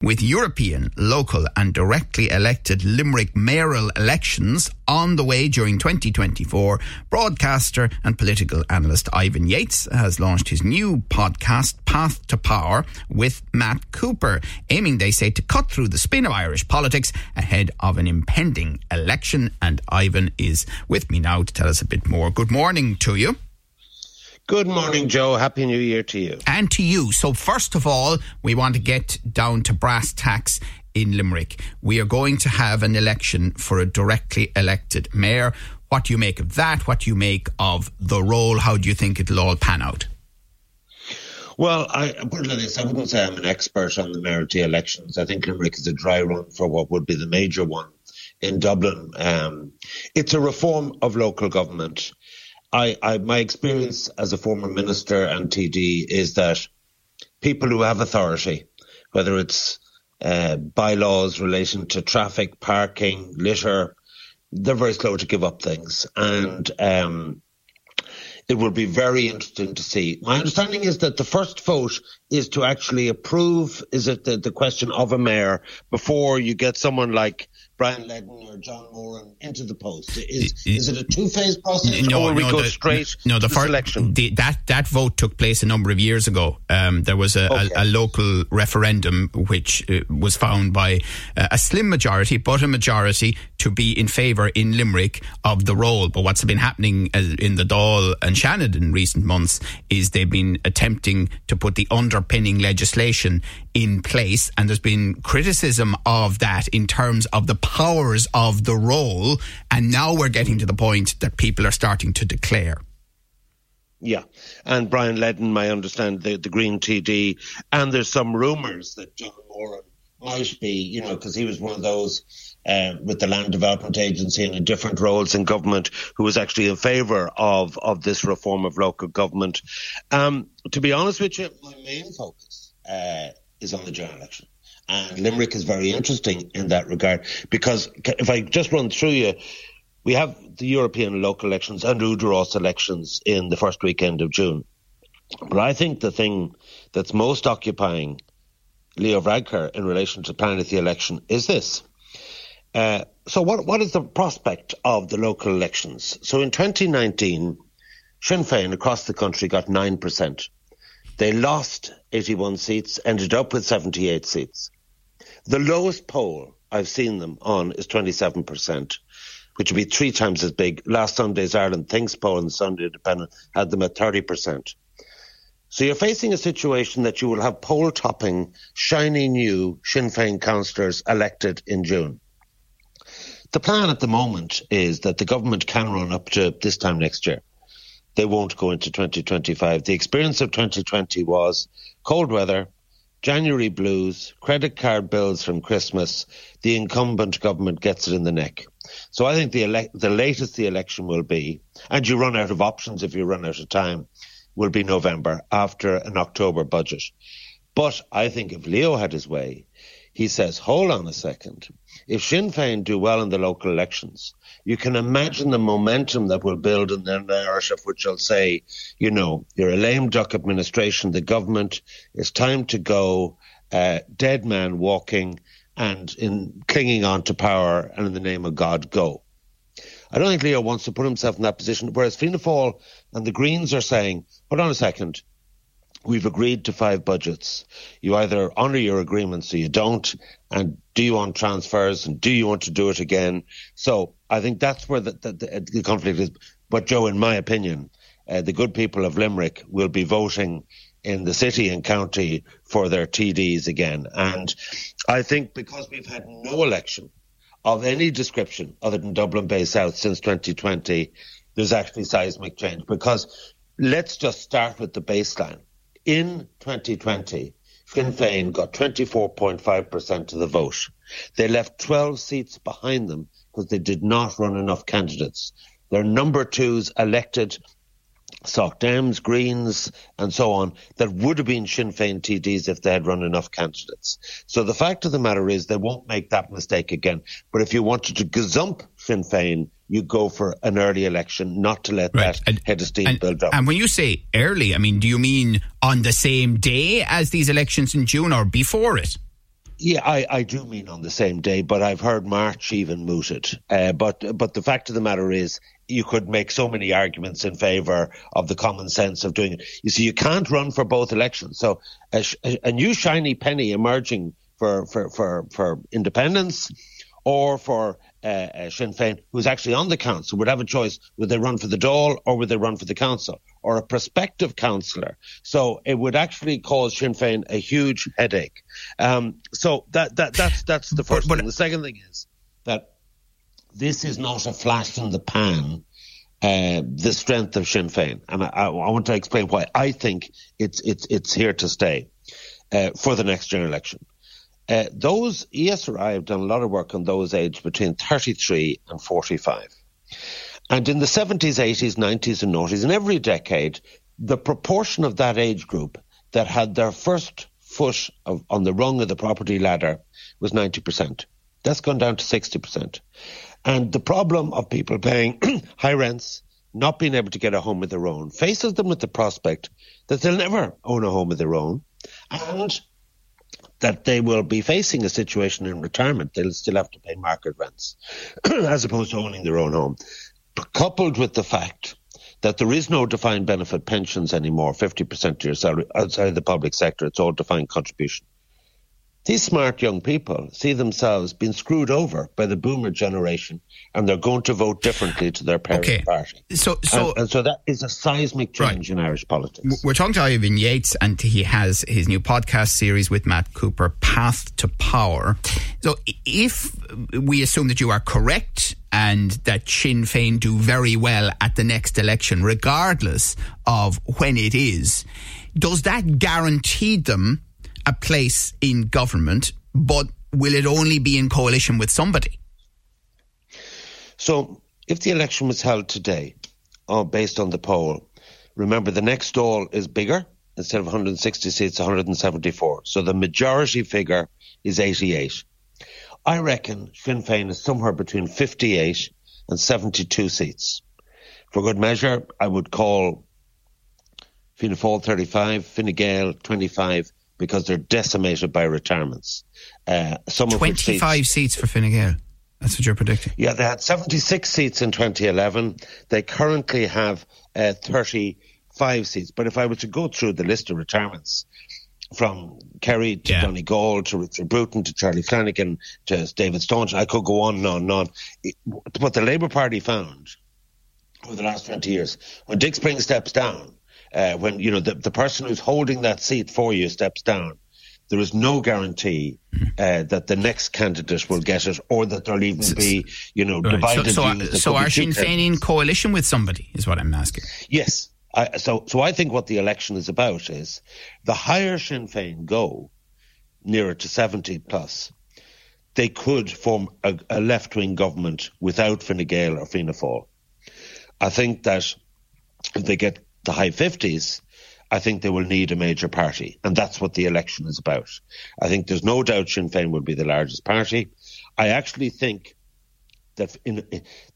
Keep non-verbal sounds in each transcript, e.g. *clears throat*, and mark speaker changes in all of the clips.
Speaker 1: With European, local, and directly elected Limerick mayoral elections on the way during 2024, broadcaster and political analyst Ivan Yates has launched his new podcast, Path to Power, with Matt Cooper, aiming, they say, to cut through the spin of Irish politics ahead of an impending election. And Ivan is with me now to tell us a bit more. Good morning to you.
Speaker 2: Good morning, Joe. Happy New Year to you.
Speaker 1: And to you. So, first of all, we want to get down to brass tacks in Limerick. We are going to have an election for a directly elected mayor. What do you make of that? What do you make of the role? How do you think it'll all pan out?
Speaker 2: Well, I put it like this: I wouldn't say I'm an expert on the mayoralty elections. I think Limerick is a dry run for what would be the major one in Dublin. Um, it's a reform of local government. I, I, my experience as a former minister and TD is that people who have authority, whether it's uh, bylaws relating to traffic, parking, litter, they're very slow to give up things. And um, it will be very interesting to see. My understanding is that the first vote is to actually approve, is it the, the question of a mayor before you get someone like Brian Leddin or John Moran into the post? Is, is it a two phase process no, or no, we go the, straight no, the to first, election?
Speaker 1: The, that, that vote took place a number of years ago. Um, there was a, okay. a, a, local referendum which uh, was found by uh, a slim majority, but a majority to be in favour in Limerick of the role. But what's been happening uh, in the Dáil and Seanad in recent months is they've been attempting to put the underpinning legislation in place, and there's been criticism of that in terms of the powers of the role. And now we're getting to the point that people are starting to declare.
Speaker 2: Yeah, and Brian Leddin, I understand the, the Green TD, and there's some rumours that John Moran might be, you know, because he was one of those uh, with the Land Development Agency and in different roles in government who was actually in favour of of this reform of local government. Um, to be honest with you, my main focus uh, is on the general election. And Limerick is very interesting in that regard because if I just run through you, we have the European local elections and Údarás elections in the first weekend of June. But I think the thing that's most occupying Leo Varadkar in relation to planning the election is this. Uh, so, what what is the prospect of the local elections? So, in 2019, Sinn Féin across the country got nine percent. They lost 81 seats, ended up with 78 seats. The lowest poll I've seen them on is 27%, which would be three times as big. Last Sunday's Ireland Thinks poll and Sunday Independent had them at 30%. So you're facing a situation that you will have poll topping, shiny new Sinn Féin councillors elected in June. The plan at the moment is that the government can run up to this time next year they won't go into 2025. The experience of 2020 was cold weather, January blues, credit card bills from Christmas. The incumbent government gets it in the neck. So I think the ele- the latest the election will be, and you run out of options if you run out of time, will be November after an October budget. But I think if Leo had his way, he says, hold on a second. If Sinn Féin do well in the local elections, you can imagine the momentum that will build in the narrative, which will say, you know, you're a lame duck administration, the government, it's time to go, uh, dead man walking and in clinging on to power and in the name of God, go. I don't think Leo wants to put himself in that position, whereas Fianna Fáil and the Greens are saying, hold on a second, we've agreed to five budgets. You either honour your agreements or you don't. And do you want transfers and do you want to do it again? So I think that's where the, the, the conflict is. But Joe, in my opinion, uh, the good people of Limerick will be voting in the city and county for their TDs again. And I think because we've had no election of any description other than Dublin Bay South since 2020, there's actually seismic change because let's just start with the baseline in 2020, Sinn Féin got 24.5% of the vote. They left 12 seats behind them because they did not run enough candidates. Their number twos elected Soc Dems, Greens, and so on, that would have been Sinn Féin TDs if they had run enough candidates. So the fact of the matter is they won't make that mistake again. But if you wanted to gazump Sinn Féin, you go for an early election, not to let right. that and, head of steam
Speaker 1: and,
Speaker 2: build up.
Speaker 1: And when you say early, I mean, do you mean on the same day as these elections in June or before it?
Speaker 2: Yeah, I, I do mean on the same day, but I've heard March even mooted. Uh, but but the fact of the matter is, you could make so many arguments in favour of the common sense of doing it. You see, you can't run for both elections. So a, a new shiny penny emerging for for for, for independence or for uh, uh, Sinn Féin, who's actually on the council, would have a choice: would they run for the Dáil or would they run for the council, or a prospective councillor? So it would actually cause Sinn Féin a huge headache. Um, so that that that's that's the first but, but, thing. The second thing is that this is not a flash in the pan. Uh, the strength of Sinn Féin, and I, I, want to explain why I think it's it's it's here to stay uh, for the next general election. Uh, those ESRI have done a lot of work on those aged between 33 and 45. And in the 70s, 80s, 90s, and 90s, in every decade, the proportion of that age group that had their first foot of, on the rung of the property ladder was 90%. That's gone down to 60%. And the problem of people paying *clears throat* high rents, not being able to get a home of their own, faces them with the prospect that they'll never own a home of their own. And that they will be facing a situation in retirement. They'll still have to pay market rents *clears throat* as opposed to owning their own home. But coupled with the fact that there is no defined benefit pensions anymore, 50% of your salary outside the public sector, it's all defined contribution. These smart young people see themselves being screwed over by the boomer generation and they're going to vote differently to their parent okay. party. So, so, and, and, so that is a seismic change right. in Irish politics.
Speaker 1: We're talking to Ivan Yates and he has his new podcast series with Matt Cooper, Path to Power. So if we assume that you are correct and that Sinn Féin do very well at the next election, regardless of when it is, does that guarantee them a place in government, but will it only be in coalition with somebody?
Speaker 2: So, if the election was held today, uh, based on the poll, remember the next Dáil is bigger. Instead of 160 seats, 174. So the majority figure is 88. I reckon Sinn Féin is somewhere between 58 and 72 seats. For good measure, I would call Fianna Fáil 35, Fine Gael 25, because they're decimated by retirements.
Speaker 1: Uh, some 25 seats, seats for Fine Gael. That's what you're predicting.
Speaker 2: Yeah, they had 76 seats in 2011. They currently have uh, 35 seats. But if I were to go through the list of retirements, from Kerry to yeah. Donegal to Richard Bruton to Charlie Flanagan to David Stanton, I could go on and on and on. It, what the Labour Party found over the last 20 years, when Dick Spring steps down, uh, when you know the, the person who's holding that seat for you steps down, there is no guarantee uh, that the next candidate will get it, or that there'll even be, you know, right. divided.
Speaker 1: So, so, so are Sinn Féin in coalition with somebody? Is what I'm asking.
Speaker 2: Yes. I, so, so I think what the election is about is the higher Sinn Féin go, nearer to 70 plus, they could form a, a left wing government without Fine Gael or Fianna Fáil. I think that if they get the high 50s, I think they will need a major party. And that's what the election is about. I think there's no doubt Sinn Féin will be the largest party. I actually think that in,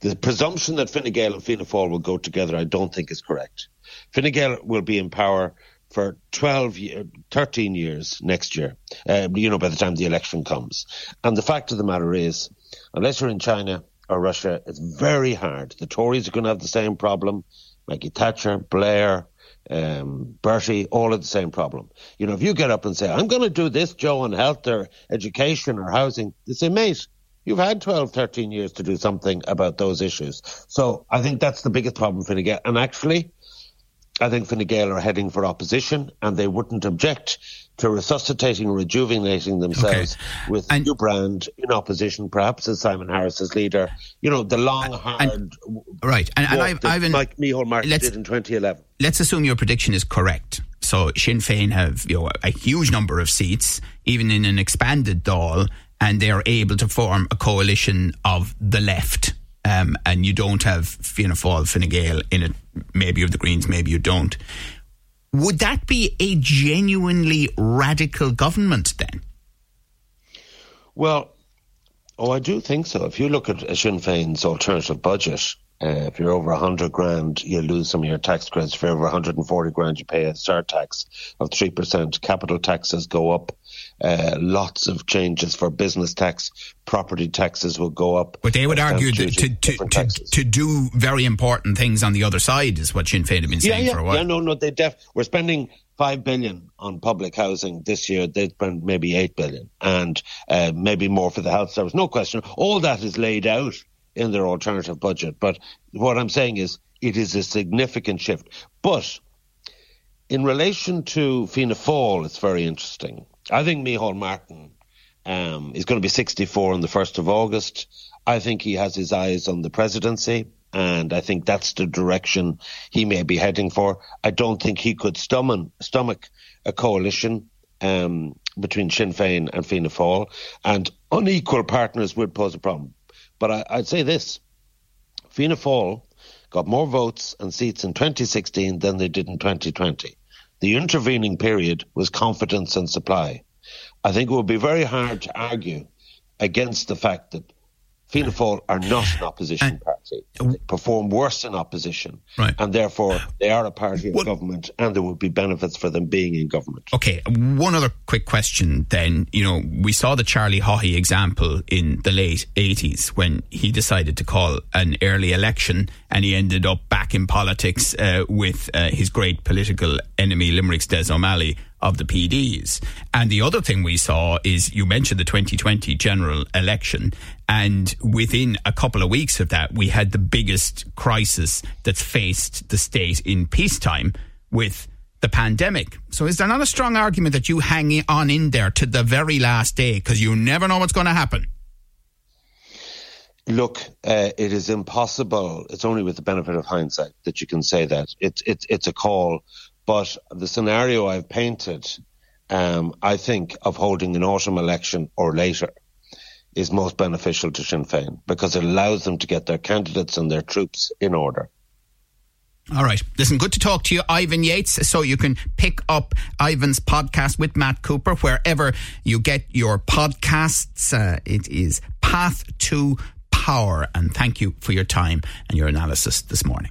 Speaker 2: the presumption that Fine Gael and Fianna Fáil will go together, I don't think is correct. Fine Gael will be in power for 12 year, 13 years next year, uh, you know, by the time the election comes. And the fact of the matter is, unless you're in China or Russia, it's very hard. The Tories are going to have the same problem. Maggie Thatcher, Blair, um, Bertie, all of the same problem. You know, if you get up and say, I'm going to do this, Joe, on health or education or housing, they say, mate, you've had 12, 13 years to do something about those issues. So I think that's the biggest problem for Gael. And actually, I think Fine Gael are heading for opposition and they wouldn't object to resuscitating rejuvenating themselves okay. with and, new brand in opposition, perhaps as Simon Harris's leader. You know, the long, hard.
Speaker 1: And, right. And, and I've, I've
Speaker 2: Mike Micheál Martin did in 2011.
Speaker 1: Let's assume your prediction is correct. So Sinn Féin have you know, a huge number of seats, even in an expanded Dáil, and they are able to form a coalition of the left. Um, and you don't have Fianna Fáil, Fine Gael in it. Maybe you the Greens, maybe you don't. Would that be a genuinely radical government then?
Speaker 2: Well, Oh, I do think so. If you look at Sinn Féin's alternative budget, uh, if you're over 100 grand, you lose some of your tax credits. If you're over 140 grand, you pay a start tax of 3%. Capital taxes go up. Uh, lots of changes for business tax. Property taxes will go up.
Speaker 1: But they would argue to, to, to, to, do very important things on the other side, is what Sinn Féin have been saying
Speaker 2: yeah, yeah,
Speaker 1: for a while.
Speaker 2: Yeah, no, no. They def- we're spending five billion on public housing this year. They spend maybe eight billion, and uh, maybe more for the health service. No question. All that is laid out in their alternative budget. But what I'm saying is it is a significant shift. But in relation to Fianna Fáil, it's very interesting. I think Micheál Martin um, is going to be 64 on the 1st of August. I think he has his eyes on the presidency, and I think that's the direction he may be heading for. I don't think he could stomach, stomach a coalition um, between Sinn Féin and Fianna Fáil, and unequal partners would pose a problem. But I, would say this Fianna Fáil got more votes and seats in 2016 than they did in 2020. The intervening period was confidence and supply. I think it would be very hard to argue against the fact that Fianna Fáil are not an opposition party. They perform worse in opposition.
Speaker 1: Right.
Speaker 2: And therefore, they are a party of government and there would be benefits for them being in government.
Speaker 1: Okay, one other quick question then. You know, we saw the Charlie Haughey example in the late 80s when he decided to call an early election and he ended up back in politics uh, with uh, his great political enemy, Limerick's Des O'Malley of the PDs. And the other thing we saw is you mentioned the 2020 general election. And within a couple of weeks of that, we had the biggest crisis that's faced the state in peacetime with the pandemic. So is there not a strong argument that you hang on in there to the very last day because you never know what's going to happen?
Speaker 2: Look, uh, it is impossible. It's only with the benefit of hindsight that you can say that. It's it's it's a call but the scenario I've painted, um, I think, of holding an autumn election or later is most beneficial to Sinn Féin because it allows them to get their candidates and their troops in order.
Speaker 1: All right. Listen, good to talk to you, Ivan Yates. So you can pick up Ivan's podcast with Matt Cooper wherever you get your podcasts. Uh, it is Path to Power. And thank you for your time and your analysis this morning.